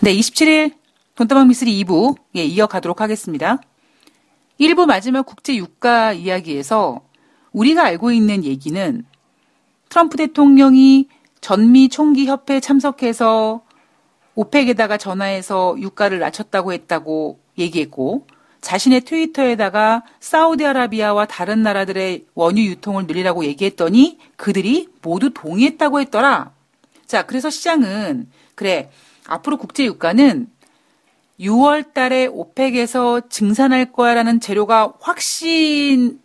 네, 27일 돈다방 미스리 2부 예, 이어가도록 하겠습니다. 1부 마지막 국제 유가 이야기에서 우리가 알고 있는 얘기는 트럼프 대통령이 전미 총기 협회에 참석해서 오펙에다가 전화해서 유가를 낮췄다고 했다고 얘기했고 자신의 트위터에다가 사우디아라비아와 다른 나라들의 원유 유통을 늘리라고 얘기했더니 그들이 모두 동의했다고 했더라. 자, 그래서 시장은 그래 앞으로 국제 유가는 6월 달에 오펙에서 증산할 거야라는 재료가 확신하게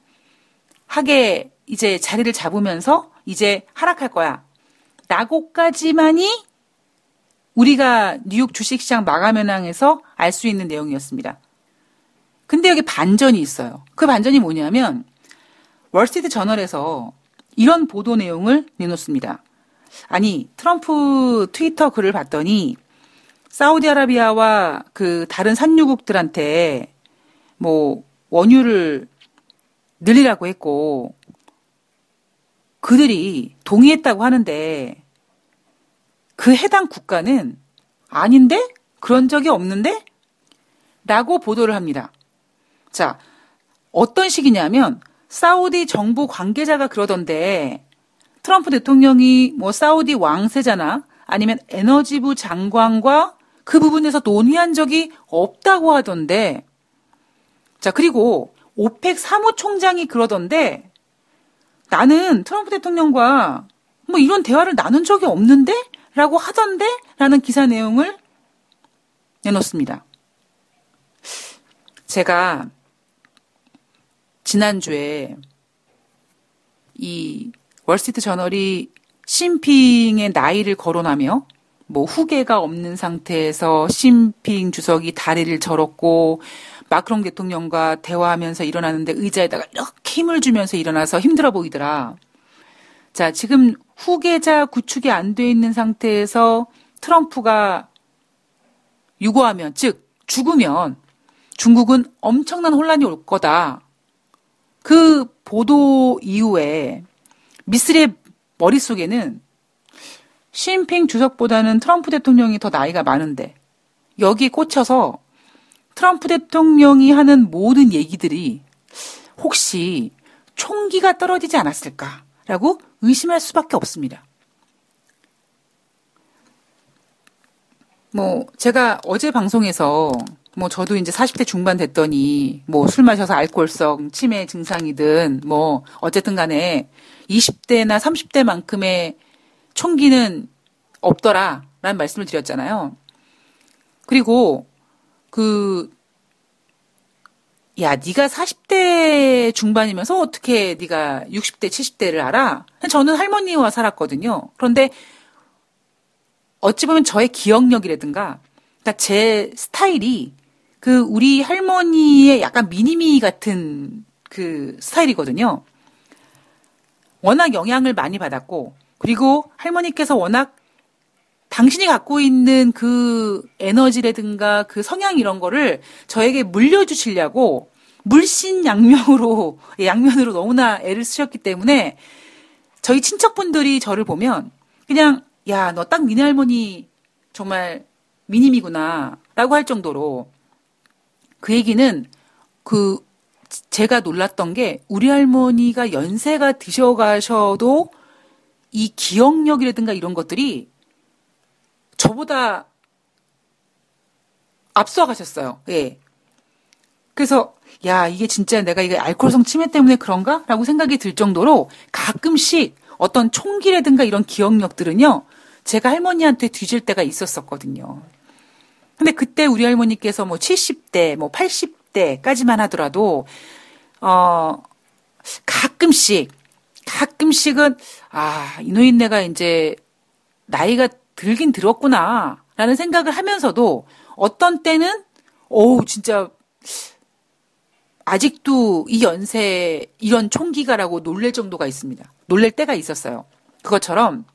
이제 자리를 잡으면서 이제 하락할 거야. 라고까지만이 우리가 뉴욕 주식시장 마감 현황에서 알 수 있는 내용이었습니다. 근데 여기 반전이 있어요. 그 반전이 뭐냐면 월스트리트 저널에서 이런 보도 내용을 내놓습니다. 아니 트럼프 트위터 글을 봤더니 사우디아라비아와 그 다른 산유국들한테 뭐 원유를 늘리라고 했고 그들이 동의했다고 하는데 그 해당 국가는 아닌데? 그런 적이 없는데? 라고 보도를 합니다. 자, 어떤 식이냐면 사우디 정부 관계자가 그러던데 트럼프 대통령이 뭐 사우디 왕세자나 아니면 에너지부 장관과 그 부분에서 논의한 적이 없다고 하던데 자, 그리고 오펙 사무총장이 그러던데 나는 트럼프 대통령과 뭐 이런 대화를 나눈 적이 없는데? 라고 하던데? 라는 기사 내용을 내놓습니다. 제가 지난주에 이 월스트리트 저널이 심핑의 나이를 거론하며 뭐 후계가 없는 상태에서 심핑 주석이 다리를 절었고 마크롱 대통령과 대화하면서 일어나는데 의자에다가 이렇게 힘을 주면서 일어나서 힘들어 보이더라. 자, 지금 후계자 구축이 안 돼 있는 상태에서 트럼프가 유고하면, 즉, 죽으면 중국은 엄청난 혼란이 올 거다. 그 보도 이후에 미스의 머릿속에는 시진핑 주석보다는 트럼프 대통령이 더 나이가 많은데 여기에 꽂혀서 트럼프 대통령이 하는 모든 얘기들이 혹시 총기가 떨어지지 않았을까라고 의심할 수밖에 없습니다. 뭐 제가 어제 방송에서 뭐 저도 이제 40대 중반 됐더니 뭐 술 마셔서 알코올성 치매 증상이든 뭐 어쨌든 간에 20대나 30대만큼의 총기는 없더라 라는 말씀을 드렸잖아요. 그리고 그 야, 네가 40대 중반이면서 어떻게 네가 60대, 70대를 알아? 저는 할머니와 살았거든요. 그런데 어찌 보면 저의 기억력이라든가 그러니까 제 스타일이 그 우리 할머니의 약간 미니미 같은 그 스타일이거든요. 워낙 영향을 많이 받았고 그리고 할머니께서 워낙 당신이 갖고 있는 그 에너지라든가 그 성향 이런 거를 저에게 물려주시려고 물씬 양면으로, 양면으로 너무나 애를 쓰셨기 때문에 저희 친척분들이 저를 보면 그냥, 야, 너 딱 미니 할머니 정말 미님이구나. 라고 할 정도로 그 얘기는 그 제가 놀랐던 게 우리 할머니가 연세가 드셔가셔도 이 기억력이라든가 이런 것들이 저보다 앞서가셨어요. 예. 그래서 야 이게 진짜 내가 이게 알코올성 치매 때문에 그런가라고 생각이 들 정도로 가끔씩 어떤 총기라든가 이런 기억력들은요 제가 할머니한테 뒤질 때가 있었었거든요. 근데 그때 우리 할머니께서 뭐 70대, 뭐 80대까지만 하더라도 어 가끔씩 가끔씩은 아 이 노인네가 이제 나이가 들긴 들었구나. 라는 생각을 하면서도 어떤 때는, 어우, 진짜, 아직도 이 연세 이런 총기가라고 놀랄 정도가 있습니다. 놀랄 때가 있었어요. 그것처럼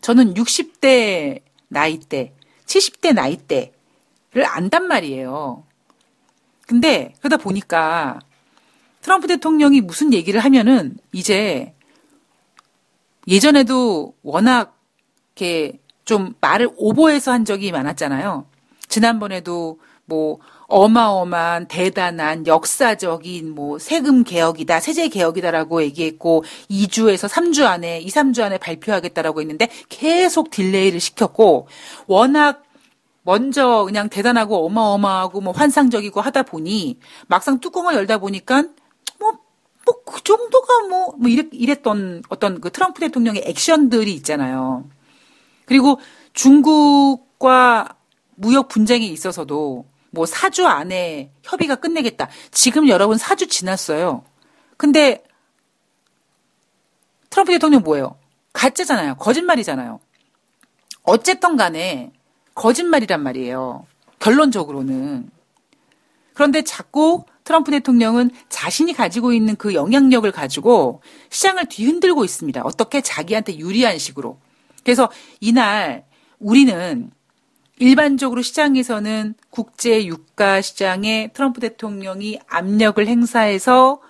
저는 60대 나이 때, 70대 나이 때를 안단 말이에요. 근데 그러다 보니까 트럼프 대통령이 무슨 얘기를 하면은 이제 예전에도 워낙 이렇게 좀 말을 오버해서 한 적이 많았잖아요. 지난번에도 뭐 어마어마한 대단한 역사적인 뭐 세금 개혁이다, 세제 개혁이다라고 얘기했고 2주에서 3주 안에 2, 3주 안에 발표하겠다라고 했는데 계속 딜레이를 시켰고 워낙 먼저 그냥 대단하고 어마어마하고 뭐 환상적이고 하다 보니 막상 뚜껑을 열다 보니까 정도가 뭐, 뭐 이랬, 이랬던 어떤 그 트럼프 대통령의 액션들이 있잖아요. 그리고 중국과 무역 분쟁에 있어서도 뭐 4주 안에 협의가 끝내겠다. 지금 여러분 4주 지났어요. 근데 트럼프 대통령 뭐예요? 가짜잖아요. 거짓말이잖아요. 어쨌든 간에 거짓말이란 말이에요. 결론적으로는. 그런데 자꾸 트럼프 대통령은 자신이 가지고 있는 그 영향력을 가지고 시장을 뒤흔들고 있습니다. 어떻게 자기한테 유리한 식으로. 그래서 이날 우리는 일반적으로 시장에서는 국제 유가 시장에 트럼프 대통령이 압력을 행사해서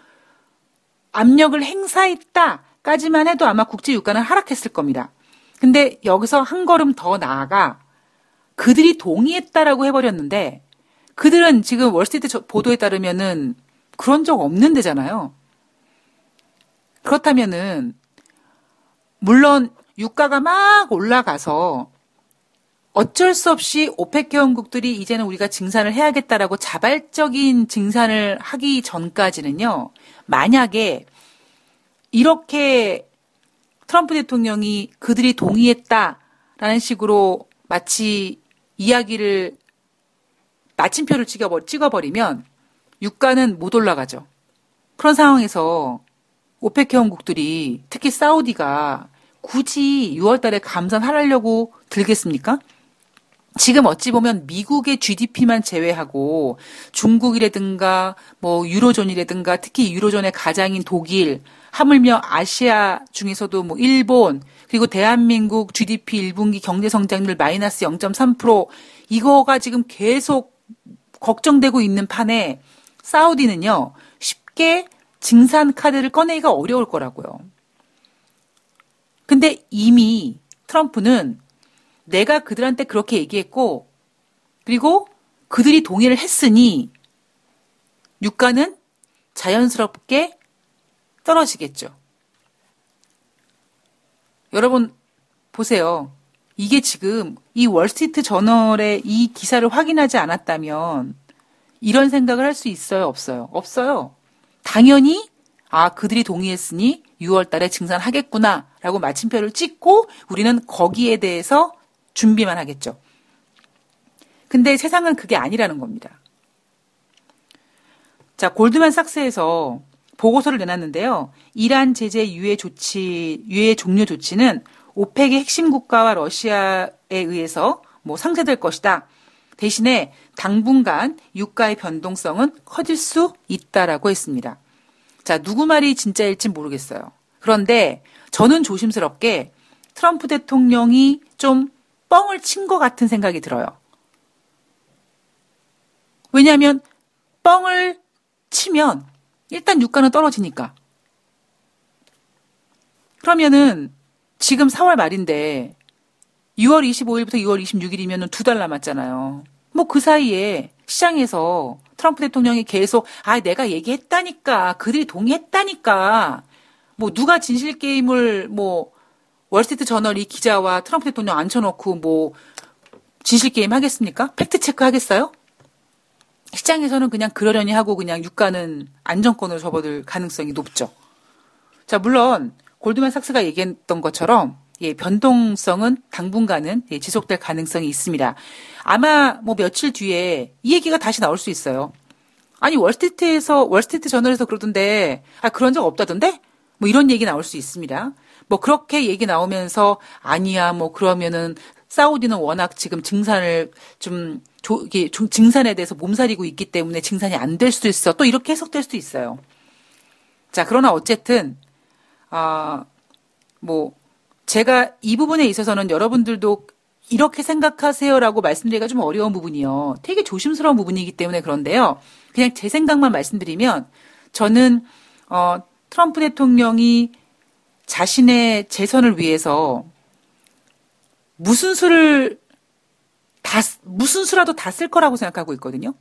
압력을 행사했다까지만 해도 아마 국제 유가는 하락했을 겁니다. 근데 여기서 한 걸음 더 나아가 그들이 동의했다라고 해버렸는데 그들은 지금 월스트리트 보도에 따르면은 그런 적 없는 데잖아요. 그렇다면은 물론 유가가 막 올라가서 어쩔 수 없이 오펙 회원국들이 이제는 우리가 증산을 해야겠다라고 자발적인 증산을 하기 전까지는요. 만약에 이렇게 트럼프 대통령이 그들이 동의했다라는 식으로 마치 이야기를 마침표를 찍어버리 면 유가는 못 올라가죠. 그런 상황에서 오펙 회원국들이 특히 사우디가 굳이 6월 달에 감산하려고 들겠습니까? 지금 어찌 보면 미국의 GDP만 제외하고 중국이라든가 뭐 유로존이라든가 특히 유로존의 가장인 독일, 하물며 아시아 중에서도 뭐 일본, 그리고 대한민국 GDP 1분기 경제 성장률 마이너스 0.3% 이거가 지금 계속 걱정되고 있는 판에 사우디는요, 쉽게 증산 카드를 꺼내기가 어려울 거라고요. 근데 이미 트럼프는 내가 그들한테 그렇게 얘기했고, 그리고 그들이 동의를 했으니, 유가는 자연스럽게 떨어지겠죠. 여러분, 보세요. 이게 지금 이 월스트리트 저널의 이 기사를 확인하지 않았다면 이런 생각을 할 수 있어요? 없어요? 없어요. 당연히 아, 그들이 동의했으니 6월 달에 증산하겠구나 라고 마침표를 찍고 우리는 거기에 대해서 준비만 하겠죠. 근데 세상은 그게 아니라는 겁니다. 자, 골드만 삭스에서 보고서를 내놨는데요. 이란 제재 유예 조치, 유예 종료 조치는 오펙의 핵심 국가와 러시아에 의해서 뭐 상쇄될 것이다. 대신에 당분간 유가의 변동성은 커질 수 있다라고 했습니다. 자, 누구 말이 진짜일지 모르겠어요. 그런데 저는 조심스럽게 트럼프 대통령이 좀 뻥을 친 것 같은 생각이 들어요. 왜냐하면 뻥을 치면 일단 유가는 떨어지니까. 그러면은 지금 4월 말인데 6월 25일부터 6월 26일이면 두 달 남았잖아요. 뭐 그 사이에 시장에서 트럼프 대통령이 계속 아 내가 얘기했다니까 그들이 동의했다니까 뭐 누가 진실 게임을 뭐 월스트리트 저널 이 기자와 트럼프 대통령 앉혀놓고 뭐 진실 게임 하겠습니까? 팩트 체크 하겠어요? 시장에서는 그냥 그러려니 하고 그냥 유가는 안정권으로 접어들 가능성이 높죠. 자 물론 골드만 삭스가 얘기했던 것처럼 예, 변동성은 당분간은 예, 지속될 가능성이 있습니다. 아마 뭐 며칠 뒤에 이 얘기가 다시 나올 수 있어요. 아니 월스트리트에서 월스트리트 저널에서 그러던데 아 그런 적 없다던데 뭐 이런 얘기 나올 수 있습니다. 뭐 그렇게 얘기 나오면서 아니야 뭐 그러면은 사우디는 워낙 지금 증산을 좀 조, 이게 좀 증산에 대해서 몸살이고 있기 때문에 증산이 안 될 수도 있어. 또 이렇게 해석될 수도 있어요. 자, 그러나 어쨌든 아, 뭐, 제가 이 부분에 있어서는 여러분들도 이렇게 생각하세요라고 말씀드리기가 좀 어려운 부분이요. 되게 조심스러운 부분이기 때문에 그런데요. 그냥 제 생각만 말씀드리면 저는 어, 트럼프 대통령이 자신의 재선을 위해서 무슨 수를 다, 무슨 수라도 다 쓸 거라고 생각하고 있거든요.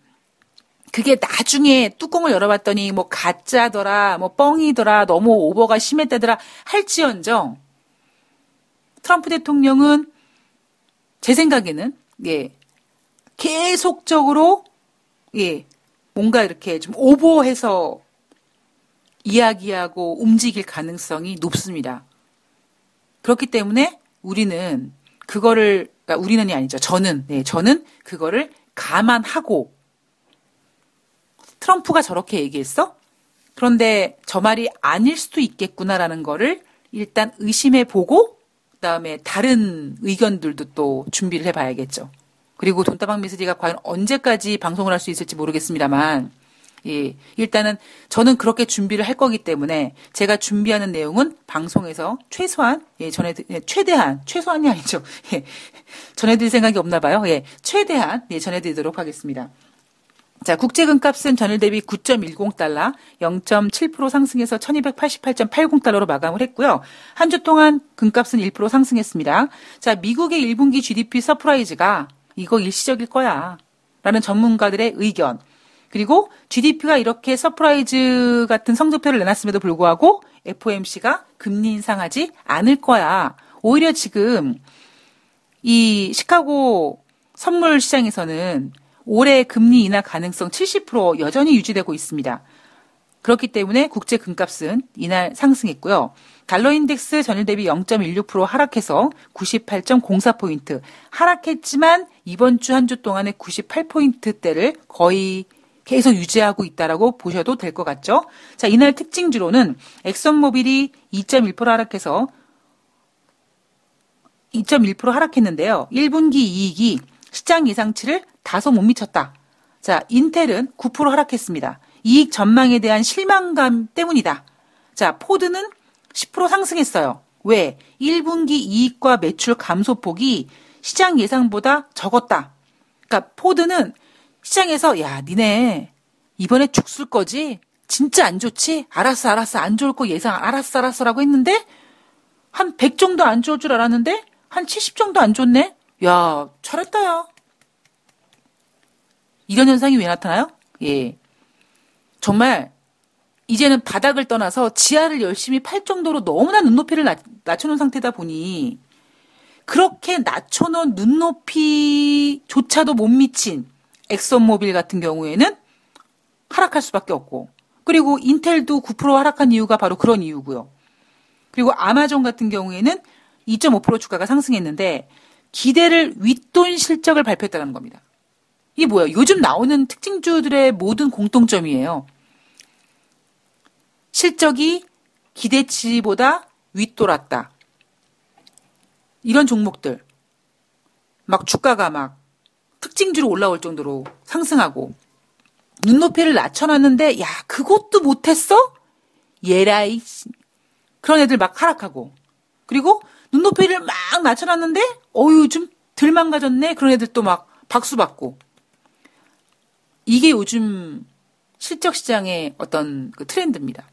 그게 나중에 뚜껑을 열어봤더니 뭐 가짜더라, 뭐 뻥이더라, 너무 오버가 심했다더라 할지언정 트럼프 대통령은 제 생각에는 예 계속적으로 예 뭔가 이렇게 좀 오버해서 이야기하고 움직일 가능성이 높습니다. 그렇기 때문에 우리는 그거를 그러니까 우리는이 아니죠. 저는 네, 저는 그거를 감안하고 트럼프가 저렇게 얘기했어? 그런데 저 말이 아닐 수도 있겠구나라는 거를 일단 의심해 보고 그다음에 다른 의견들도 또 준비를 해 봐야겠죠. 그리고 돈다방 미스디가 과연 언제까지 방송을 할 수 있을지 모르겠습니다만 예, 일단은 저는 그렇게 준비를 할 거기 때문에 제가 준비하는 내용은 방송에서 최소한 예, 전해 예, 최대한 최소한이 아니죠. 예, 전해 드릴 생각이 없나 봐요. 예, 최대한 예, 전해 드리도록 하겠습니다. 자, 국제 금값은 전일 대비 9.10달러, 0.7% 상승해서 1288.80달러로 마감을 했고요. 한 주 동안 금값은 1% 상승했습니다. 자, 미국의 1분기 GDP surprise가 이거 일시적일 거야. 라는 전문가들의 의견. 그리고 GDP가 이렇게 surprise 같은 성적표를 내놨음에도 불구하고 FOMC가 금리 인상하지 않을 거야. 오히려 지금 이 시카고 선물 시장에서는 올해 금리 인하 가능성 70% 여전히 유지되고 있습니다. 그렇기 때문에 국제 금값은 이날 상승했고요. 달러 인덱스 전일 대비 0.16% 하락해서 98.04포인트. 하락했지만 이번 주 한주 동안의 98포인트대를 거의 계속 유지하고 있다라고 보셔도 될 것 같죠? 자, 이날 특징주로는 엑선모빌이 2.1% 하락해서 2.1% 하락했는데요. 1분기 이익이 시장 예상치를 다소 못 미쳤다. 자, 인텔은 9% 하락했습니다. 이익 전망에 대한 실망감 때문이다. 자, 포드는 10% 상승했어요. 왜? 1분기 이익과 매출 감소폭이 시장 예상보다 적었다. 그러니까 포드는 시장에서 야 니네 이번에 죽 쓸 거지? 진짜 안 좋지? 알았어 알았어 안 좋을 거 예상 알았어 알았어라고 했는데 한 100 정도 안 좋을 줄 알았는데 한 70 정도 안 좋네? 야 잘했다 야. 이런 현상이 왜 나타나요? 예. 정말 이제는 바닥을 떠나서 지하를 열심히 팔 정도로 너무나 눈높이를 낮, 낮춰놓은 상태다 보니 그렇게 낮춰놓은 눈높이조차도 못 미친 엑선모빌 같은 경우에는 하락할 수밖에 없고 그리고 인텔도 9% 하락한 이유가 바로 그런 이유고요. 그리고 아마존 같은 경우에는 2.5% 주가가 상승했는데 기대를 윗돈 실적을 발표했다는 겁니다. 이게 뭐예요? 요즘 나오는 특징주들의 모든 공통점이에요. 실적이 기대치보다 윗돌았다. 이런 종목들. 막 주가가 막 특징주로 올라올 정도로 상승하고 눈높이를 낮춰놨는데 야 그것도 못했어? 예라이 그런 애들 막 하락하고 그리고 눈높이를 막 낮춰놨는데 어유 좀덜 망가졌네 그런 애들 또 막 박수 받고 이게 요즘 실적 시장의 어떤 그 트렌드입니다.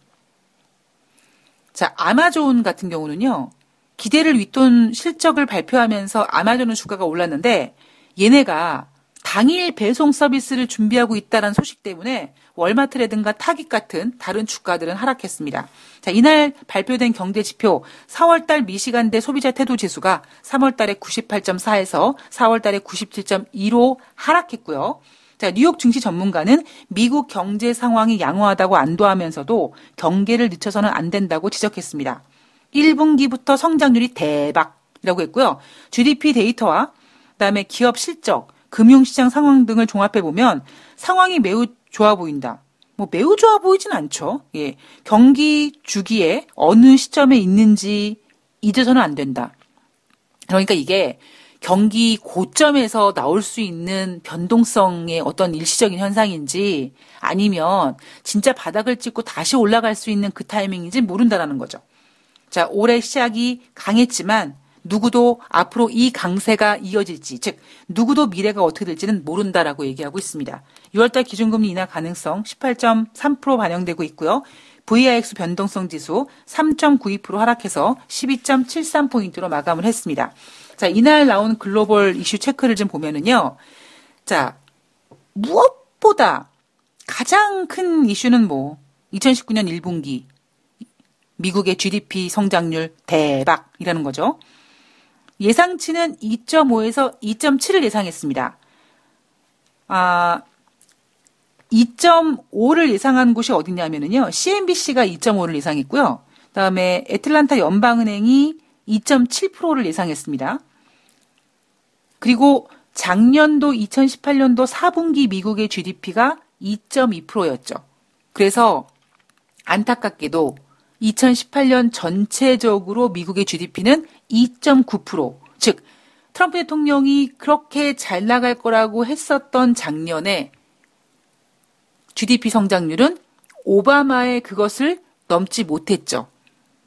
자 아마존 같은 경우는요 기대를 윗돈 실적을 발표하면서 아마존은 주가가 올랐는데 얘네가 당일 배송 서비스를 준비하고 있다는 소식 때문에 월마트라든가 타깃 같은 다른 주가들은 하락했습니다. 자, 이날 발표된 경제 지표 4월달 미시간대 소비자 태도 지수가 3월달에 98.4에서 4월달에 97.2로 하락했고요. 자, 뉴욕 증시 전문가는 미국 경제 상황이 양호하다고 안도하면서도 경계를 늦춰서는 안 된다고 지적했습니다. 1분기부터 성장률이 대박 이라고 했고요. GDP 데이터와 그다음에 기업 실적, 금융시장 상황 등을 종합해 보면 상황이 매우 좋아 보인다. 뭐 매우 좋아 보이진 않죠. 예. 경기 주기에 어느 시점에 있는지 잊어서는 안 된다. 그러니까 이게 경기 고점에서 나올 수 있는 변동성의 어떤 일시적인 현상인지 아니면 진짜 바닥을 찍고 다시 올라갈 수 있는 그 타이밍인지 모른다라는 거죠. 자, 올해 시작이 강했지만 누구도 앞으로 이 강세가 이어질지, 즉 누구도 미래가 어떻게 될지는 모른다라고 얘기하고 있습니다. 6월달 기준금리 인하 가능성 18.3% 반영되고 있고요. VIX 변동성 지수 3.92% 하락해서 12.73포인트로 마감을 했습니다. 자, 이날 나온 글로벌 이슈 체크를 좀 보면은요. 자, 무엇보다 가장 큰 이슈는 뭐 2019년 1분기 미국의 GDP 성장률 대박이라는 거죠. 예상치는 2.5에서 2.7을 예상했습니다. 아, 2.5를 예상한 곳이 어디냐면요. CNBC가 2.5를 예상했고요. 그다음에 애틀란타 연방은행이 2.7%를 예상했습니다. 그리고 작년도 2018년도 4분기 미국의 GDP가 2.2%였죠. 그래서 안타깝게도 2018년 전체적으로 미국의 GDP는 2.9%, 즉 트럼프 대통령이 그렇게 잘 나갈 거라고 했었던 작년에 GDP 성장률은 오바마의 그것을 넘지 못했죠.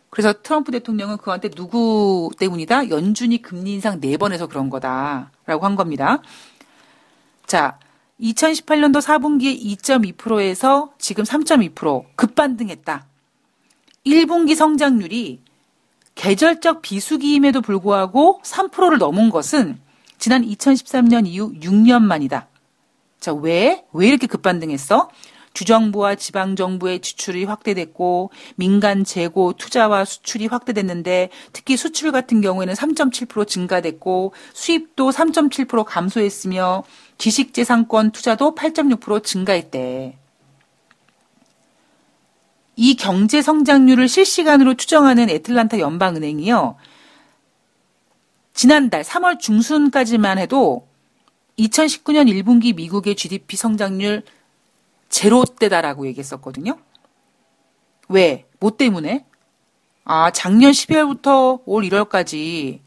그래서 트럼프 대통령은 그한테 누구 때문이다? 연준이 금리 인상 4번 해서 그런 거다 라고 한 겁니다. 자, 2018년도 4분기에 2.2%에서 지금 3.2% 급반등했다. 1분기 성장률이 계절적 비수기임에도 불구하고 3%를 넘은 것은 지난 2013년 이후 6년 만이다. 자, 왜? 왜 이렇게 급반등했어? 주정부와 지방정부의 지출이 확대됐고 민간 재고 투자와 수출이 확대됐는데 특히 수출 같은 경우에는 3.7% 증가됐고 수입도 3.7% 감소했으며 지식재산권 투자도 8.6% 증가했대. 이 경제 성장률을 실시간으로 추정하는 애틀란타 연방은행이요. 지난달 3월 중순까지만 해도 2019년 1분기 미국의 GDP 성장률 제로대다라고 얘기했었거든요. 왜? 뭐 때문에? 아, 작년 12월부터 올 1월까지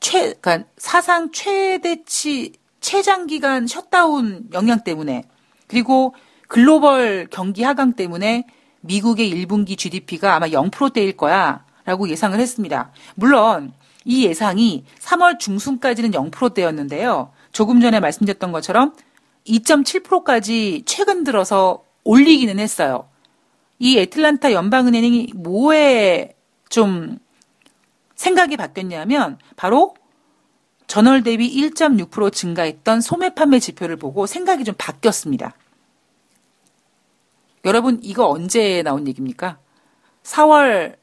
최, 그러니까 사상 최대치 최장기간 셧다운 영향 때문에 그리고 글로벌 경기 하강 때문에 미국의 1분기 GDP가 아마 0%대일 거야 라고 예상을 했습니다. 물론 이 예상이 3월 중순까지는 0%대였는데요. 조금 전에 말씀드렸던 것처럼 2.7%까지 최근 들어서 올리기는 했어요. 이 애틀란타 연방은행이 뭐에 좀 생각이 바뀌었냐면 바로 전월 대비 1.6% 증가했던 소매 판매 지표를 보고 생각이 좀 바뀌었습니다. 여러분 이거 언제 나온 얘기입니까? 4월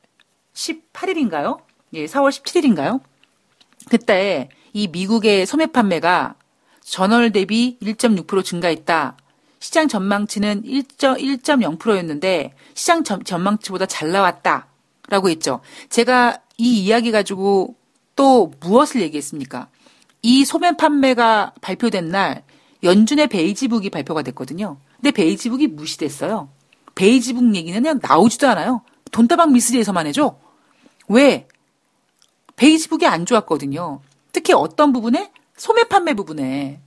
18일인가요? 예, 4월 17일인가요? 그때 이 미국의 소매 판매가 전월 대비 1.6% 증가했다. 시장 전망치는 1.0%였는데 시장 전망치보다 잘 나왔다. 라고 했죠. 제가 이 이야기 가지고 또 무엇을 얘기했습니까? 이 소매 판매가 발표된 날 연준의 베이지북이 발표가 됐거든요. 근데 베이지북이 무시됐어요. 베이지북 얘기는 그냥 나오지도 않아요. 돈다방 미스리에서만 해줘. 왜? 베이지북이 안 좋았거든요. 특히 어떤 부분에? 소매 판매 부분에.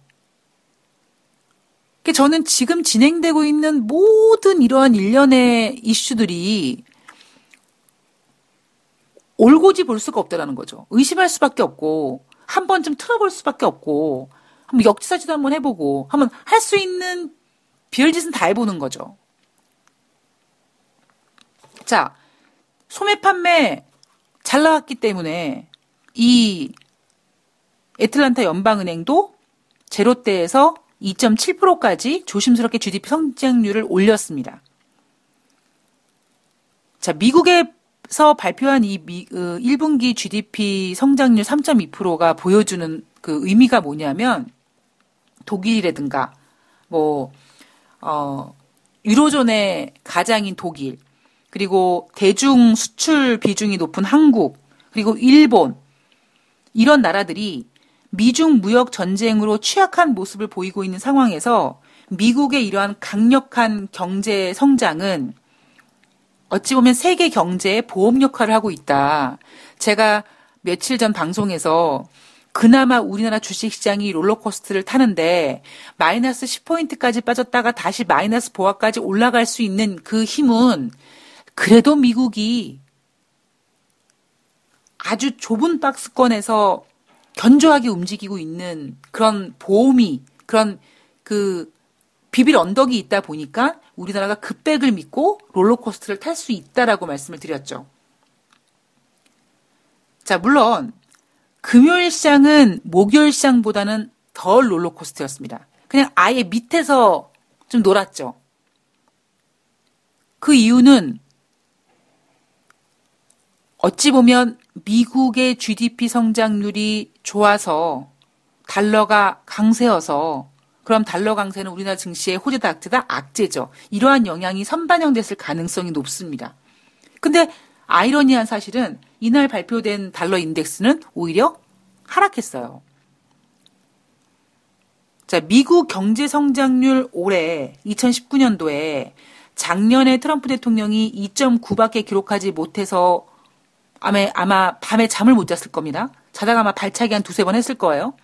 저는 지금 진행되고 있는 모든 이러한 일련의 이슈들이 올고지 볼 수가 없다라는 거죠. 의심할 수밖에 없고 한 번쯤 틀어볼 수밖에 없고 한번 역지사지도 한번 해보고 한번 할 수 있는 별짓은 다 해보는 거죠. 자, 소매 판매 잘 나왔기 때문에 이 애틀란타 연방은행도 제로대에서 2.7%까지 조심스럽게 GDP 성장률을 올렸습니다. 자, 미국에서 발표한 이 미, 어, 1분기 GDP 성장률 3.2%가 보여주는 그 의미가 뭐냐면 독일이라든가 뭐, 어, 유로존의 가장인 독일, 그리고 대중 수출 비중이 높은 한국, 그리고 일본, 이런 나라들이 미중 무역 전쟁으로 취약한 모습을 보이고 있는 상황에서 미국의 이러한 강력한 경제 성장은 어찌 보면 세계 경제의 보험 역할을 하고 있다. 제가 며칠 전 방송에서 그나마 우리나라 주식시장이 롤러코스터를 타는데 마이너스 10포인트까지 빠졌다가 다시 마이너스 보합까지 올라갈 수 있는 그 힘은 그래도 미국이 아주 좁은 박스권에서 견조하게 움직이고 있는 그런 보험이 그런 그 비빌 언덕이 있다 보니까 우리나라가 급백을 믿고 롤러코스터를 탈 수 있다라고 말씀을 드렸죠. 자, 물론 금요일 시장은 목요일 시장보다는 덜 롤러코스터였습니다. 그냥 아예 밑에서 좀 놀았죠. 그 이유는 어찌 보면 미국의 GDP 성장률이 좋아서 달러가 강세여서 그럼 달러 강세는 우리나라 증시의 호재다 악재다 악재죠. 이러한 영향이 선반영됐을 가능성이 높습니다. 근데 아이러니한 사실은 이날 발표된 달러 인덱스는 오히려 하락했어요. 자, 미국 경제 성장률 올해 2019년도에 작년에 트럼프 대통령이 2.9밖에 기록하지 못해서 아마, 아마 밤에 잠을 못 잤을 겁니다. 자다가 아마 발차기 한 두세 번 했을 거예요.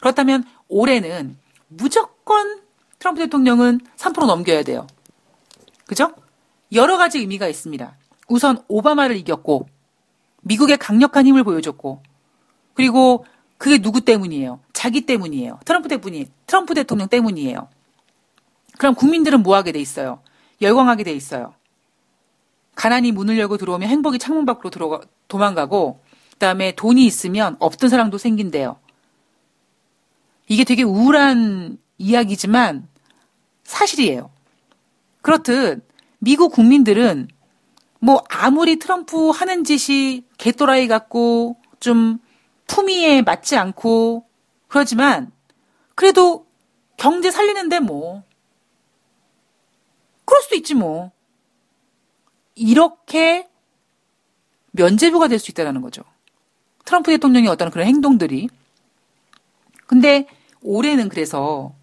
그렇다면 올해는 무조건 트럼프 대통령은 3% 넘겨야 돼요. 그죠? 여러 가지 의미가 있습니다. 우선 오바마를 이겼고, 미국의 강력한 힘을 보여줬고, 그리고 그게 누구 때문이에요? 자기 때문이에요. 트럼프 때문이, 트럼프 대통령 때문이에요. 그럼 국민들은 뭐 하게 돼 있어요? 열광하게 돼 있어요. 가난이 문을 열고 들어오면 행복이 창문 밖으로 들어가, 도망가고, 그 다음에 돈이 있으면 없던 사람도 생긴대요. 이게 되게 우울한 이야기지만 사실이에요. 그렇듯 미국 국민들은 뭐 아무리 트럼프 하는 짓이 개또라이 같고 좀 품위에 맞지 않고 그러지만 그래도 경제 살리는데 뭐. 그럴 수도 있지 뭐. 이렇게 면제부가 될 수 있다는 거죠. 트럼프 대통령의 어떤 그런 행동들이. 근데 올해는 그래서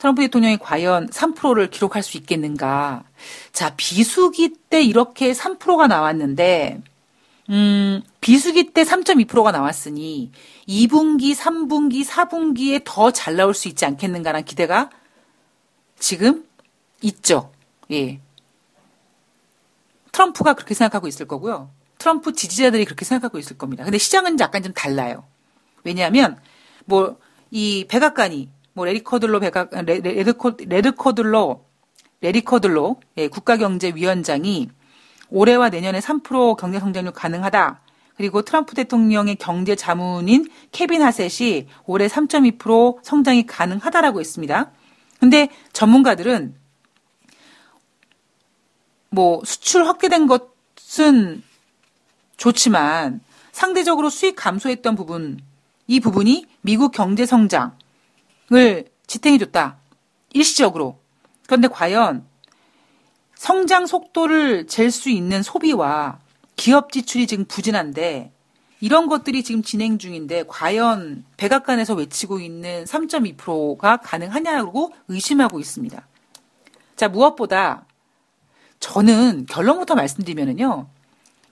트럼프 대통령이 과연 3%를 기록할 수 있겠는가. 자, 비수기 때 이렇게 3%가 나왔는데, 음, 비수기 때 3.2%가 나왔으니 2분기, 3분기, 4분기에 더 잘 나올 수 있지 않겠는가라는 기대가 지금 있죠. 예. 트럼프가 그렇게 생각하고 있을 거고요. 트럼프 지지자들이 그렇게 생각하고 있을 겁니다. 근데 시장은 약간 좀 달라요. 왜냐하면 뭐 이 백악관이 뭐 레리커들로 백악 레드코 레드코들로 레리커들로 예, 국가경제위원장이 올해와 내년에 3% 경제 성장률 가능하다. 그리고 트럼프 대통령의 경제 자문인 케빈 하셋이 올해 3.2% 성장이 가능하다라고 했습니다. 근데 전문가들은 뭐 수출 확대된 것은 좋지만 상대적으로 수익 감소했던 부분, 이 부분이 미국 경제 성장 을 지탱해줬다. 일시적으로. 그런데 과연 성장 속도를 잴 수 있는 소비와 기업 지출이 지금 부진한데 이런 것들이 지금 진행 중인데 과연 백악관에서 외치고 있는 3.2%가 가능하냐고 의심하고 있습니다. 자, 무엇보다 저는 결론부터 말씀드리면은요.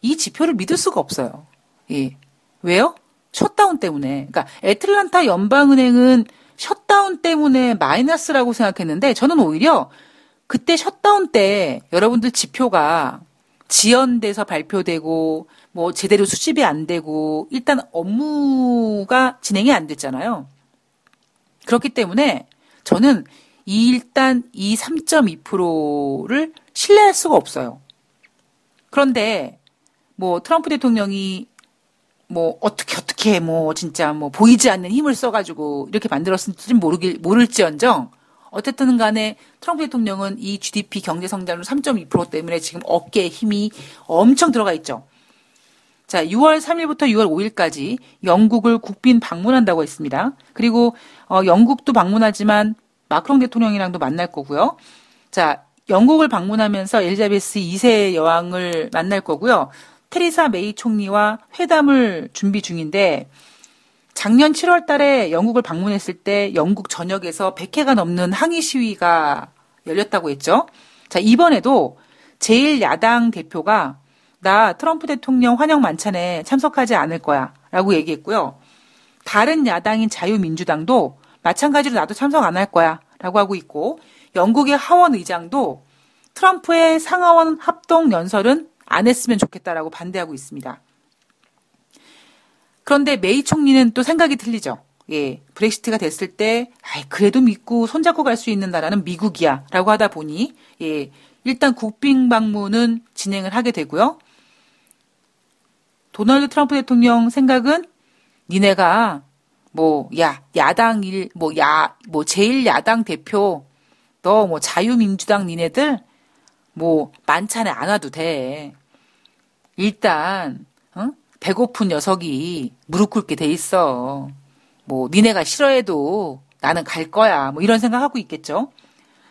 이 지표를 믿을 수가 없어요. 예. 왜요? 셧다운 때문에. 그러니까 애틀란타 연방은행은 셧다운 때문에 마이너스라고 생각했는데 저는 오히려 그때 셧다운 때 여러분들 지표가 지연돼서 발표되고 뭐 제대로 수집이 안 되고 일단 업무가 진행이 안 됐잖아요. 그렇기 때문에 저는 이 일단 이 3.2%를 신뢰할 수가 없어요. 그런데 뭐 트럼프 대통령이 뭐 어떻게 어떻게 뭐 진짜 뭐 보이지 않는 힘을 써가지고 이렇게 만들었을지 모르길 모를지언정 어쨌든 간에 트럼프 대통령은 이 GDP 경제 성장률 3.2% 때문에 지금 어깨에 힘이 엄청 들어가 있죠. 자, 6월 3일부터 6월 5일까지 영국을 국빈 방문한다고 했습니다. 그리고 어, 영국도 방문하지만 마크롱 대통령이랑도 만날 거고요. 자, 영국을 방문하면서 엘리자베스 2세 여왕을 만날 거고요. 테리사 메이 총리와 회담을 준비 중인데 작년 7월 달에 영국을 방문했을 때 영국 전역에서 100회가 넘는 항의 시위가 열렸다고 했죠. 자, 이번에도 제1야당 대표가 나 트럼프 대통령 환영 만찬에 참석하지 않을 거야 라고 얘기했고요. 다른 야당인 자유민주당도 마찬가지로 나도 참석 안 할 거야 라고 하고 있고 영국의 하원 의장도 트럼프의 상하원 합동 연설은 안 했으면 좋겠다라고 반대하고 있습니다. 그런데 메이 총리는 또 생각이 틀리죠. 예, 브렉시트가 됐을 때, 아이, 그래도 믿고 손잡고 갈 수 있는 나라는 미국이야. 라고 하다 보니, 예, 일단 국빈 방문은 진행을 하게 되고요. 도널드 트럼프 대통령 생각은 니네가 뭐, 야, 야당 일, 뭐, 야, 뭐, 제일야당 대표, 너 뭐, 자유민주당 니네들, 뭐, 만찬에 안 와도 돼. 일단, 어? 배고픈 녀석이 무릎 꿇게 돼 있어. 뭐, 니네가 싫어해도 나는 갈 거야. 뭐, 이런 생각하고 있겠죠.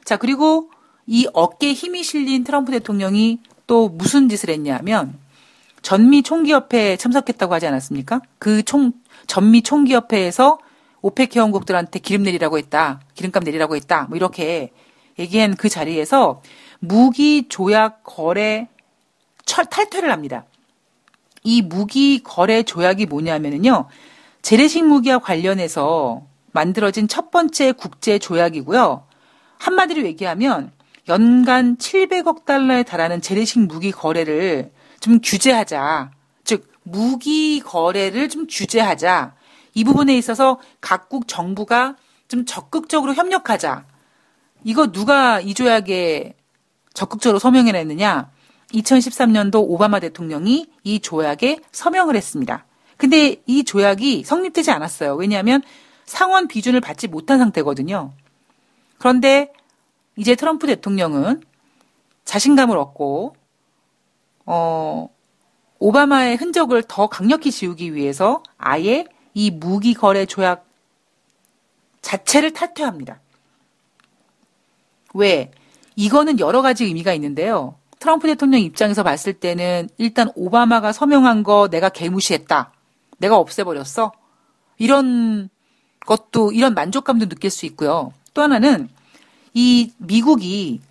자, 그리고 이 어깨에 힘이 실린 트럼프 대통령이 또 무슨 짓을 했냐면, 전미 총기협회에 참석했다고 하지 않았습니까? 그 총, 전미 총기협회에서 오펙 회원국들한테 기름 내리라고 했다. 기름값 내리라고 했다. 뭐 이렇게 얘기한 그 자리에서 무기 조약 거래 철, 탈퇴를 합니다. 이 무기 거래 조약이 뭐냐면요. 재래식 무기와 관련해서 만들어진 첫 번째 국제 조약이고요. 한마디로 얘기하면 연간 700억 달러에 달하는 재래식 무기 거래를 좀 규제하자. 즉, 무기 거래를 좀 규제하자. 이 부분에 있어서 각국 정부가 좀 적극적으로 협력하자. 이거 누가 이 조약에 적극적으로 서명해냈느냐? 2013년도 오바마 대통령이 이 조약에 서명을 했습니다. 근데 이 조약이 성립되지 않았어요. 왜냐하면 상원 비준을 받지 못한 상태거든요. 그런데 이제 트럼프 대통령은 자신감을 얻고 어, 오바마의 흔적을 더 강력히 지우기 위해서 아예 이 무기 거래 조약 자체를 탈퇴합니다. 왜? 이거는 여러 가지 의미가 있는데요. 트럼프 대통령 입장에서 봤을 때는 일단 오바마가 서명한 거 내가 개무시했다. 내가 없애버렸어. 이런 것도, 이런 만족감도 느낄 수 있고요. 또 하나는 이 미국이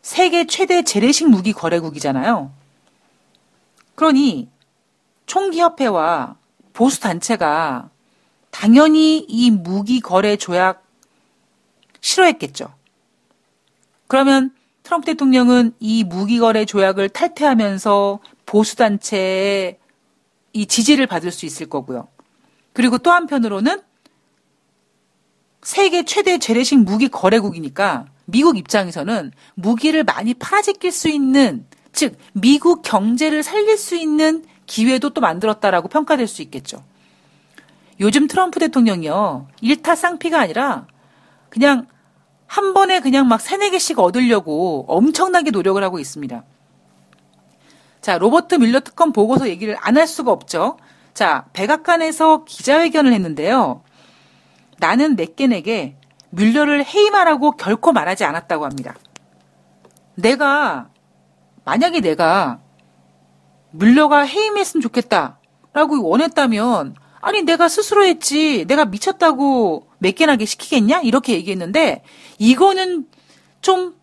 세계 최대 재래식 무기 거래국이잖아요. 그러니 총기협회와 보수 단체가 당연히 이 무기 거래 조약 싫어했겠죠. 그러면 트럼프 대통령은 이 무기 거래 조약을 탈퇴하면서 보수단체의 이 지지를 받을 수 있을 거고요. 그리고 또 한편으로는 세계 최대 재래식 무기 거래국이니까 미국 입장에서는 무기를 많이 팔아제낄 수 있는 즉 미국 경제를 살릴 수 있는 기회도 또 만들었다라고 평가될 수 있겠죠. 요즘 트럼프 대통령이요. 일타 쌍피가 아니라 그냥 한 번에 그냥 막 세네 개씩 얻으려고 엄청나게 노력을 하고 있습니다. 자, 로버트 밀러 특검 보고서 얘기를 안 할 수가 없죠. 자, 백악관에서 기자회견을 했는데요. 나는 맥겐에게 뮬러를 해임하라고 결코 말하지 않았다고 합니다. 내가 만약에 내가 물러가 해임했으면 좋겠다라고 원했다면 아니 내가 스스로 했지 내가 미쳤다고 맥개나게 시키겠냐 이렇게 얘기했는데 이거는 좀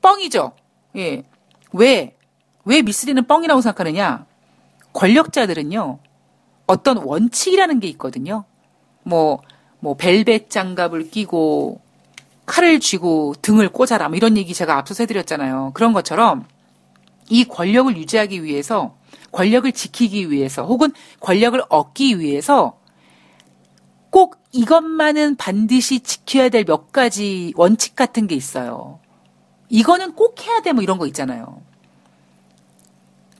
뻥이죠. 예. 왜? 왜 미스리는 뻥이라고 생각하느냐? 권력자들은요. 어떤 원칙이라는 게 있거든요. 뭐, 뭐, 벨벳 장갑을 끼고, 칼을 쥐고 등을 꽂아라. 뭐 이런 얘기 제가 앞서서 해드렸잖아요. 그런 것처럼 이 권력을 유지하기 위해서 권력을 지키기 위해서 혹은 권력을 얻기 위해서 꼭 이것만은 반드시 지켜야 될 몇 가지 원칙 같은 게 있어요. 이거는 꼭 해야 돼 뭐 이런 거 있잖아요.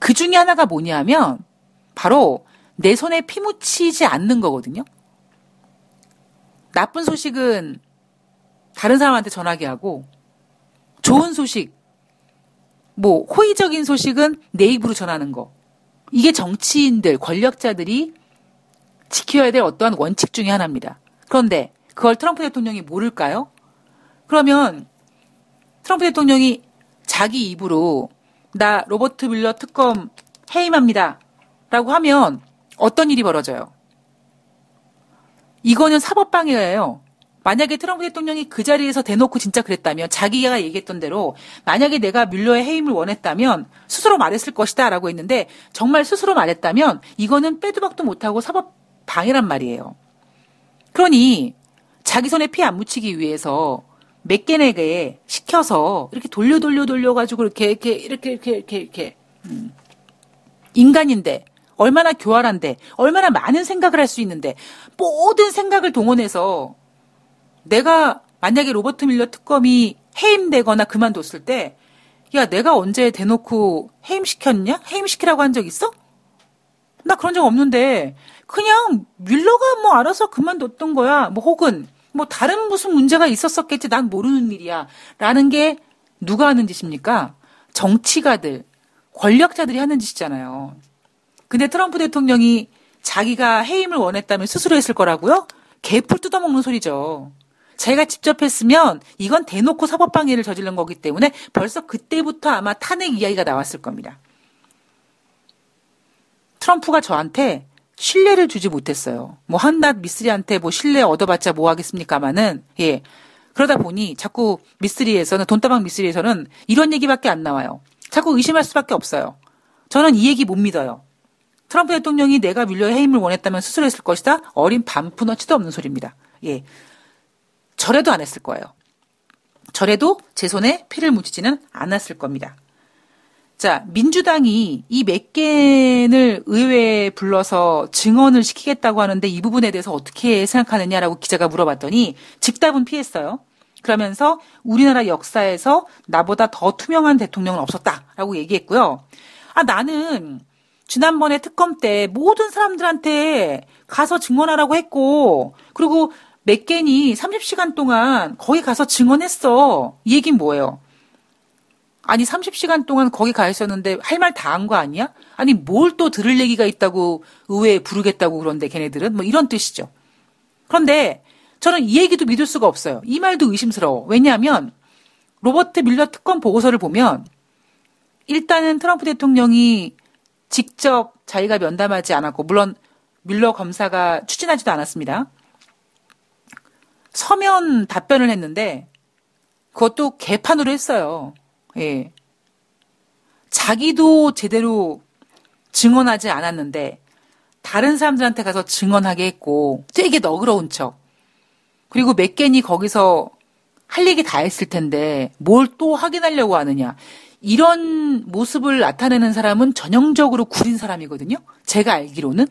그 중에 하나가 뭐냐면 바로 내 손에 피 묻히지 않는 거거든요. 나쁜 소식은 다른 사람한테 전하게 하고 좋은 소식 뭐 호의적인 소식은 내 입으로 전하는 거. 이게 정치인들, 권력자들이 지켜야 될 어떠한 원칙 중의 하나입니다. 그런데 그걸 트럼프 대통령이 모를까요? 그러면 트럼프 대통령이 자기 입으로 나 로버트 밀러 특검 해임합니다. 라고 하면 어떤 일이 벌어져요? 이거는 사법방해예요. 만약에 트럼프 대통령이 그 자리에서 대놓고 진짜 그랬다면 자기가 얘기했던 대로 만약에 내가 뮬러의 해임을 원했다면 스스로 말했을 것이다 라고 했는데 정말 스스로 말했다면 이거는 빼도 박도 못하고 사법 방해란 말이에요. 그러니 자기 손에 피 안 묻히기 위해서 맥겐에게 시켜서 이렇게 돌려 돌려 돌려 가지고 이렇게 이렇게 이렇게 이렇게 이렇게 이렇게 음. 인간인데 얼마나 교활한데 얼마나 많은 생각을 할 수 있는데 모든 생각을 동원해서 내가 만약에 로버트 밀러 특검이 해임되거나 그만뒀을 때, 야, 내가 언제 대놓고 해임시켰냐? 해임시키라고 한 적 있어? 나 그런 적 없는데 그냥 뮬러가 뭐 알아서 그만뒀던 거야. 뭐 혹은 뭐 다른 무슨 문제가 있었었겠지. 난 모르는 일이야. 라는 게 누가 하는 짓입니까? 정치가들, 권력자들이 하는 짓이잖아요. 근데 트럼프 대통령이 자기가 해임을 원했다면 스스로 했을 거라고요? 개풀 뜯어먹는 소리죠. 자기가 직접 했으면 이건 대놓고 사법방해를 저지른 거기 때문에 벌써 그때부터 아마 탄핵 이야기가 나왔을 겁니다. 트럼프가 저한테 신뢰를 주지 못했어요. 뭐 한낱 미스리한테 뭐 신뢰 얻어봤자 뭐 하겠습니까마는 예 그러다 보니 자꾸 미스리에서는 돈다방 미스리에서는 이런 얘기밖에 안 나와요. 자꾸 의심할 수밖에 없어요. 저는 이 얘기 못 믿어요. 트럼프 대통령이 내가 밀려 해임을 원했다면 스스로 했을 것이다. 어린 반푼어치도 없는 소리입니다. 예. 절에도 안 했을 거예요. 절에도 제 손에 피를 묻히지는 않았을 겁니다. 자, 민주당이 이 맥겐을 의회에 불러서 증언을 시키겠다고 하는데 이 부분에 대해서 어떻게 생각하느냐라고 기자가 물어봤더니 즉답은 피했어요. 그러면서 우리나라 역사에서 나보다 더 투명한 대통령은 없었다라고 얘기했고요. 아, 나는 지난번에 특검 때 모든 사람들한테 가서 증언하라고 했고, 그리고 맥겐이 30시간 동안 거기 가서 증언했어. 이 얘기는 뭐예요? 아니 30시간 동안 거기 가 있었는데 할 말 다 한 거 아니야? 아니 뭘 또 들을 얘기가 있다고 의회에 부르겠다고 그런데 걔네들은 뭐 이런 뜻이죠. 그런데 저는 이 얘기도 믿을 수가 없어요. 이 말도 의심스러워. 왜냐하면 로버트 밀러 특검 보고서를 보면 일단은 트럼프 대통령이 직접 자기가 면담하지 않았고 물론 밀러 검사가 추진하지도 않았습니다. 서면 답변을 했는데 그것도 개판으로 했어요. 예. 자기도 제대로 증언하지 않았는데 다른 사람들한테 가서 증언하게 했고 되게 너그러운 척. 그리고 맥겐이 거기서 할 얘기 다 했을 텐데 뭘 또 확인하려고 하느냐. 이런 모습을 나타내는 사람은 전형적으로 구린 사람이거든요. 제가 알기로는.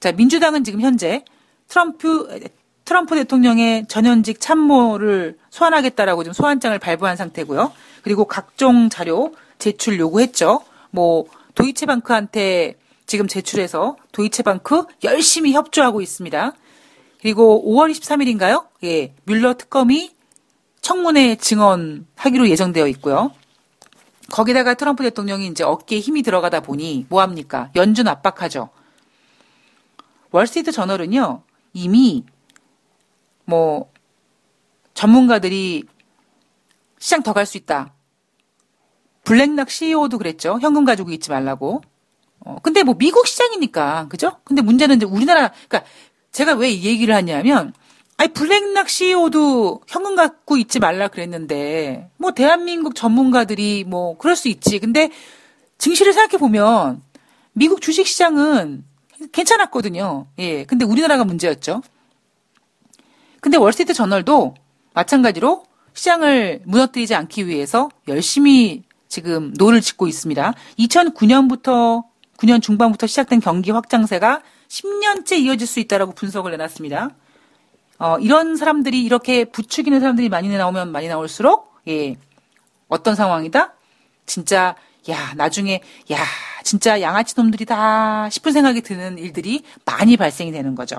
자, 민주당은 지금 현재 트럼프 트럼프 대통령의 전현직 참모를 소환하겠다라고 지금 소환장을 발부한 상태고요. 그리고 각종 자료 제출 요구했죠. 뭐 도이체방크한테 지금 제출해서 도이체방크 열심히 협조하고 있습니다. 그리고 5월 23일인가요? 예, 뮬러 특검이 청문회 증언하기로 예정되어 있고요. 거기다가 트럼프 대통령이 이제 어깨에 힘이 들어가다 보니 뭐 합니까? 연준 압박하죠. 월스트리트 저널은요. 이미 뭐 전문가들이 시장 더 갈 수 있다. 블랙락 CEO도 그랬죠. 현금 가지고 있지 말라고. 어, 근데 뭐 미국 시장이니까, 그죠? 근데 문제는 이제 우리나라, 그러니까 제가 왜 이 얘기를 하냐면, 아니 블랙락 CEO도 현금 갖고 있지 말라 그랬는데, 뭐 대한민국 전문가들이 뭐 그럴 수 있지. 근데 증시를 생각해 보면 미국 주식 시장은 괜찮았거든요. 예. 근데 우리나라가 문제였죠. 근데 월스트리트 저널도 마찬가지로 시장을 무너뜨리지 않기 위해서 열심히 지금 노를 젓고 있습니다. 2009년부터 9년 중반부터 시작된 경기 확장세가 10년째 이어질 수 있다라고 분석을 내놨습니다. 어, 이런 사람들이 이렇게 부추기는 사람들이 많이 나오면 많이 나올수록 예, 어떤 상황이다? 진짜 야 나중에 야 진짜 양아치 놈들이다 싶은 생각이 드는 일들이 많이 발생이 되는 거죠.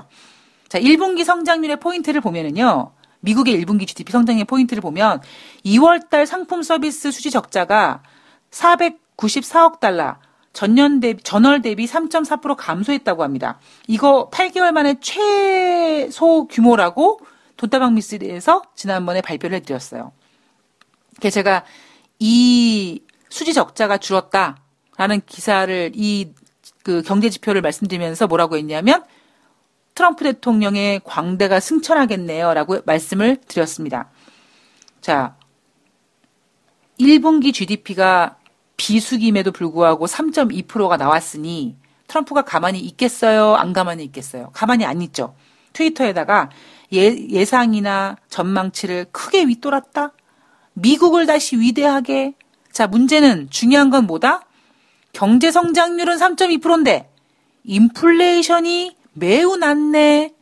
자, 1분기 성장률의 포인트를 보면은요. 미국의 1분기 GDP 성장의 포인트를 보면 2월 달 상품 서비스 수지 적자가 494억 달러, 전년 대비, 전월 대비 3.4% 감소했다고 합니다. 이거 8개월 만에 최소 규모라고 돈다방 미스에서 지난번에 발표를 해드렸어요. 그래서 제가 이 수지 적자가 줄었다라는 기사를 이 그 경제 지표를 말씀드리면서 뭐라고 했냐면 트럼프 대통령의 광대가 승천하겠네요. 라고 말씀을 드렸습니다. 자, 1분기 GDP가 비수기임에도 불구하고 3.2%가 나왔으니 트럼프가 가만히 있겠어요? 안 가만히 있겠어요? 가만히 안 있죠. 트위터에다가 예, 상이나 전망치를 크게 윗돌았다? 미국을 다시 위대하게? 자, 문제는 중요한 건 뭐다? 경제 성장률은 3.2%인데 인플레이션이 매우 낮네.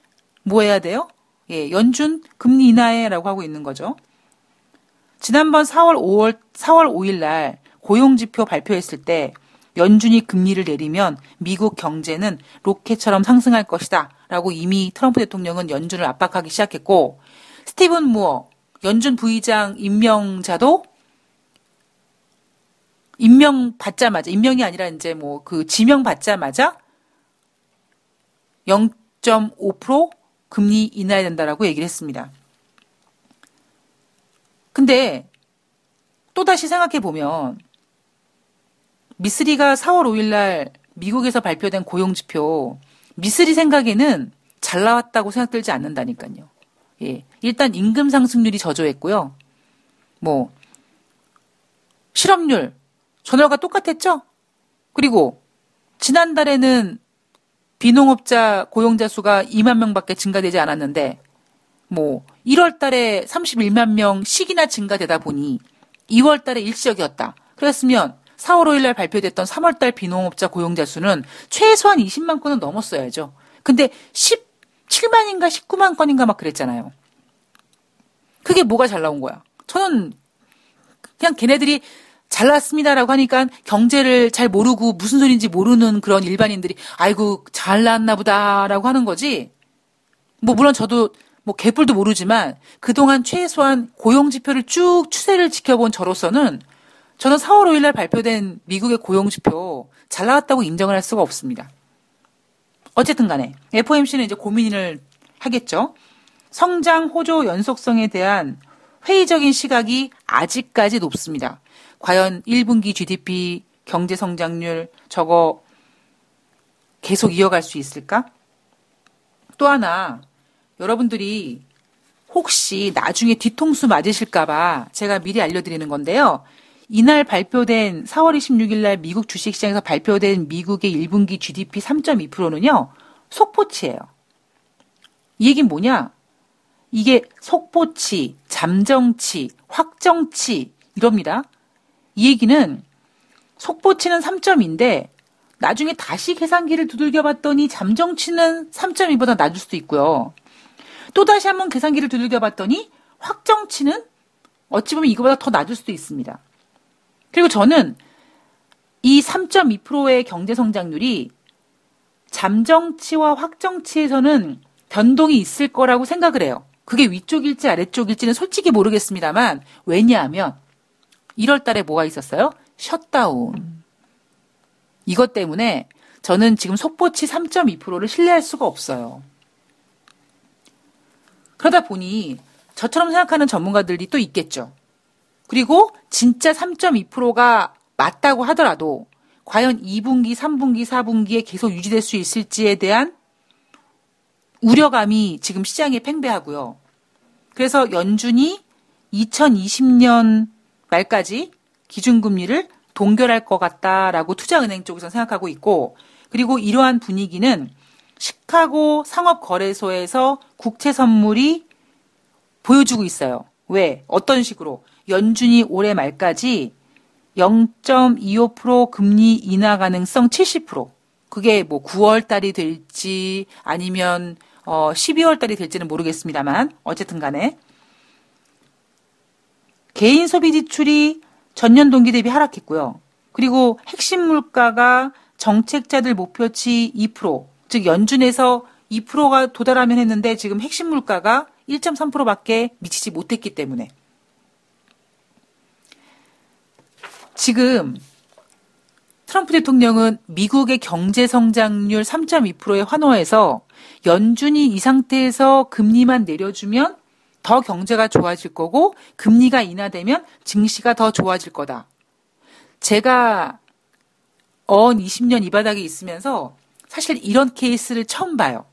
뭐 해야 돼요? 예, 연준 금리 인하해라고 하고 있는 거죠. 지난번 4월 5월 4월 5일 날 고용 지표 발표했을 때 연준이 금리를 내리면 미국 경제는 로켓처럼 상승할 것이다. 라고 이미 트럼프 대통령은 연준을 압박하기 시작했고, 스티븐 무어, 연준 부의장 임명자도 임명 받자마자, 임명이 아니라 이제 뭐 그 지명 받자마자 0.5% 금리 인하해야 된다라고 얘기를 했습니다. 근데 또다시 생각해 보면 미스리가 4월 5일 날 미국에서 발표된 고용 지표 미스리 생각에는 잘 나왔다고 생각들지 않는다니까요. 예. 일단 임금 상승률이 저조했고요. 뭐 실업률 전월과 똑같았죠? 그리고 지난달에는 비농업자 고용자 수가 2만 명밖에 증가되지 않았는데 뭐 1월 달에 31만 명씩이나 증가되다 보니 2월 달에 일시적이었다. 그랬으면 4월 5일 날 발표됐던 3월 달 비농업자 고용자 수는 최소한 20만 건은 넘었어야죠. 근데 17만인가 19만 건인가 막 그랬잖아요. 그게 뭐가 잘 나온 거야? 저는 그냥 걔네들이 잘 나왔습니다라고 하니까 경제를 잘 모르고 무슨 소리인지 모르는 그런 일반인들이 아이고 잘 나왔나 보다라고 하는 거지. 뭐 물론 저도 뭐 개뿔도 모르지만 그동안 최소한 고용 지표를 쭉 추세를 지켜본 저로서는 저는 4월 5일 날 발표된 미국의 고용 지표 잘 나왔다고 인정을 할 수가 없습니다. 어쨌든 간에 FOMC는 이제 고민을 하겠죠. 성장 호조 연속성에 대한 회의적인 시각이 아직까지 높습니다. 과연 1분기 GDP 경제 성장률 저거 계속 이어갈 수 있을까? 또 하나 여러분들이 혹시 나중에 뒤통수 맞으실까봐 제가 미리 알려드리는 건데요. 이날 발표된 4월 26일 날 미국 주식시장에서 발표된 미국의 1분기 GDP 3.2%는요, 속포치예요. 이 얘기는 뭐냐? 이게 속포치, 잠정치, 확정치, 이럽니다. 이 얘기는 속보치는 3점인데 나중에 다시 계산기를 두들겨 봤더니 잠정치는 3.2보다 낮을 수도 있고요. 또 다시 한번 계산기를 두들겨 봤더니 확정치는 어찌 보면 이거보다 더 낮을 수도 있습니다. 그리고 저는 이 3.2%의 경제 성장률이 잠정치와 확정치에서는 변동이 있을 거라고 생각을 해요. 그게 위쪽일지 아래쪽일지는 솔직히 모르겠습니다만 왜냐하면 1월 달에 뭐가 있었어요? 셧다운. 이것 때문에 저는 지금 속보치 3.2%를 신뢰할 수가 없어요. 그러다 보니 저처럼 생각하는 전문가들이 또 있겠죠. 그리고 진짜 3.2%가 맞다고 하더라도 과연 2분기, 3분기, 4분기에 계속 유지될 수 있을지에 대한 우려감이 지금 시장에 팽배하고요. 그래서 연준이 2020년 말까지 기준금리를 동결할 것 같다라고 투자은행 쪽에서 생각하고 있고 그리고 이러한 분위기는 시카고 상업거래소에서 국채 선물이 보여주고 있어요. 왜? 어떤 식으로? 연준이 올해 말까지 0.25% 금리 인하 가능성 70%. 그게 뭐 9월 달이 될지 아니면 어 12월 달이 될지는 모르겠습니다만 어쨌든 간에 개인 소비 지출이 전년 동기 대비 하락했고요. 그리고 핵심 물가가 정책자들 목표치 2%, 즉 연준에서 2%가 도달하면 했는데 지금 핵심 물가가 1.3%밖에 미치지 못했기 때문에 지금 트럼프 대통령은 미국의 경제 성장률 3.2%에 환호해서 연준이 이 상태에서 금리만 내려주면 더 경제가 좋아질 거고 금리가 인하되면 증시가 더 좋아질 거다. 제가 언 20년 이 바닥에 있으면서 사실 이런 케이스를 처음 봐요.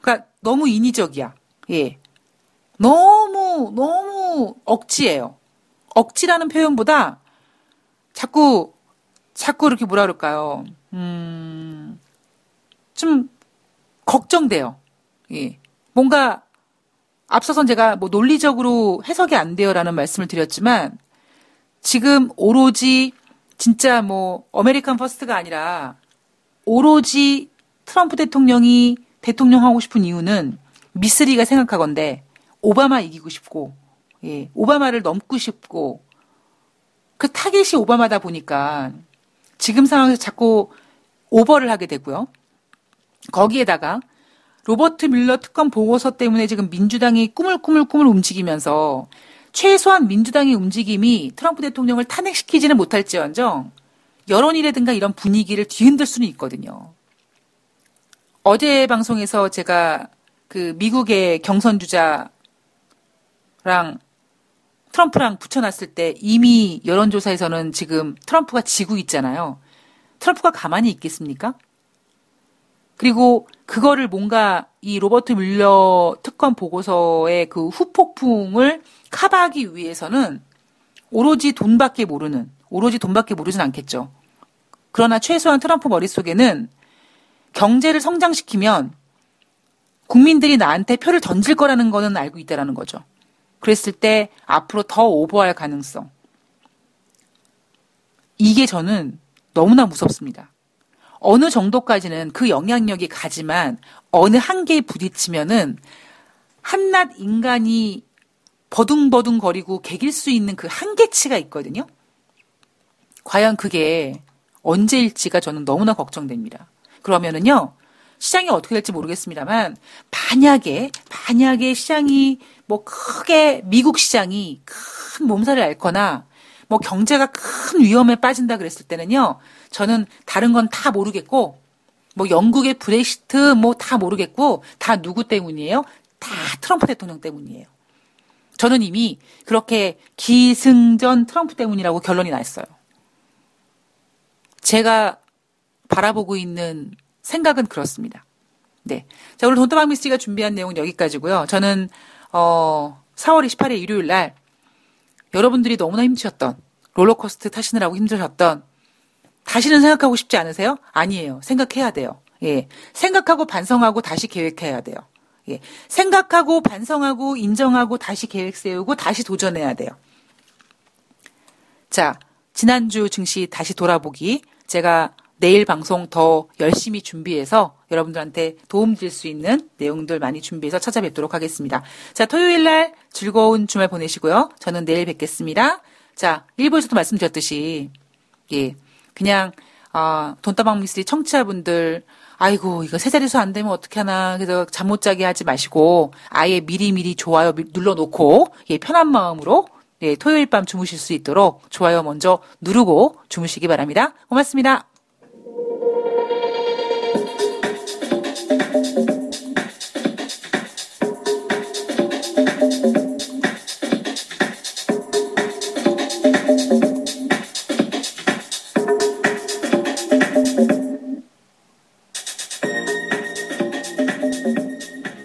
그러니까 너무 인위적이야. 예. 너무 너무 억지예요. 억지라는 표현보다 자꾸 자꾸 이렇게 뭐라 그럴까요? 음. 좀 걱정돼요. 예. 뭔가 앞서선 제가 뭐 논리적으로 해석이 안 돼요라는 말씀을 드렸지만 지금 오로지 진짜 뭐 American first가 아니라 오로지 트럼프 대통령이 대통령 하고 싶은 이유는 미스리가 생각하건데 오바마 이기고 싶고 예, 오바마를 넘고 싶고 그 타겟이 오바마다 보니까 지금 상황에서 자꾸 오버를 하게 되고요. 거기에다가 로버트 밀러 특검 보고서 때문에 지금 민주당이 꾸물꾸물꾸물 움직이면서 최소한 민주당의 움직임이 트럼프 대통령을 탄핵시키지는 못할지언정 여론이라든가 이런 분위기를 뒤흔들 수는 있거든요. 어제 방송에서 제가 그 미국의 경선 주자랑 트럼프랑 붙여놨을 때 이미 여론조사에서는 지금 트럼프가 지고 있잖아요. 트럼프가 가만히 있겠습니까? 그리고 그거를 뭔가 이 로버트 밀러 특검 보고서의 그 후폭풍을 커버하기 위해서는 오로지 돈밖에 모르는, 오로지 돈밖에 모르진 않겠죠. 그러나 최소한 트럼프 머릿속에는 경제를 성장시키면 국민들이 나한테 표를 던질 거라는 거는 알고 있다라는 거죠. 그랬을 때 앞으로 더 오버할 가능성. 이게 저는 너무나 무섭습니다. 어느 정도까지는 그 영향력이 가지만 어느 한계에 부딪히면은 한낱 인간이 버둥버둥 거리고 개길 수 있는 그 한계치가 있거든요. 과연 그게 언제일지가 저는 너무나 걱정됩니다. 그러면은요, 시장이 어떻게 될지 모르겠습니다만, 만약에, 만약에 시장이 뭐 크게 미국 시장이 큰 몸살을 앓거나 뭐 경제가 큰 위험에 빠진다 그랬을 때는요. 저는 다른 건 다 모르겠고 뭐 영국의 브렉시트 뭐 다 모르겠고 다 누구 때문이에요? 다 트럼프 대통령 때문이에요. 저는 이미 그렇게 기승전 트럼프 때문이라고 결론이 났어요. 제가 바라보고 있는 생각은 그렇습니다. 네. 자, 오늘 돈토박 미스가 준비한 내용은 여기까지고요. 저는 어 4월 28일 일요일 날 여러분들이 너무나 힘드셨던 롤러코스터 타시느라고 힘드셨던 다시는 생각하고 싶지 않으세요? 아니에요. 생각해야 돼요. 예. 생각하고 반성하고 다시 계획해야 돼요. 예. 생각하고 반성하고 인정하고 다시 계획 세우고 다시 도전해야 돼요. 자, 지난주 증시 다시 돌아보기. 제가 내일 방송 더 열심히 준비해서 여러분들한테 도움 드릴 수 있는 내용들 많이 준비해서 찾아뵙도록 하겠습니다. 자, 토요일 날 즐거운 주말 보내시고요. 저는 내일 뵙겠습니다. 자, 일부에서도 말씀드렸듯이, 예, 그냥, 아, 돈다방 미스리 청취자분들, 아이고, 이거 세 자리수 안 되면 어떻게 하나. 그래서 잠 못 자게 하지 마시고, 아예 미리미리 좋아요 눌러놓고, 예, 편한 마음으로, 예, 토요일 밤 주무실 수 있도록 좋아요 먼저 누르고 주무시기 바랍니다. 고맙습니다.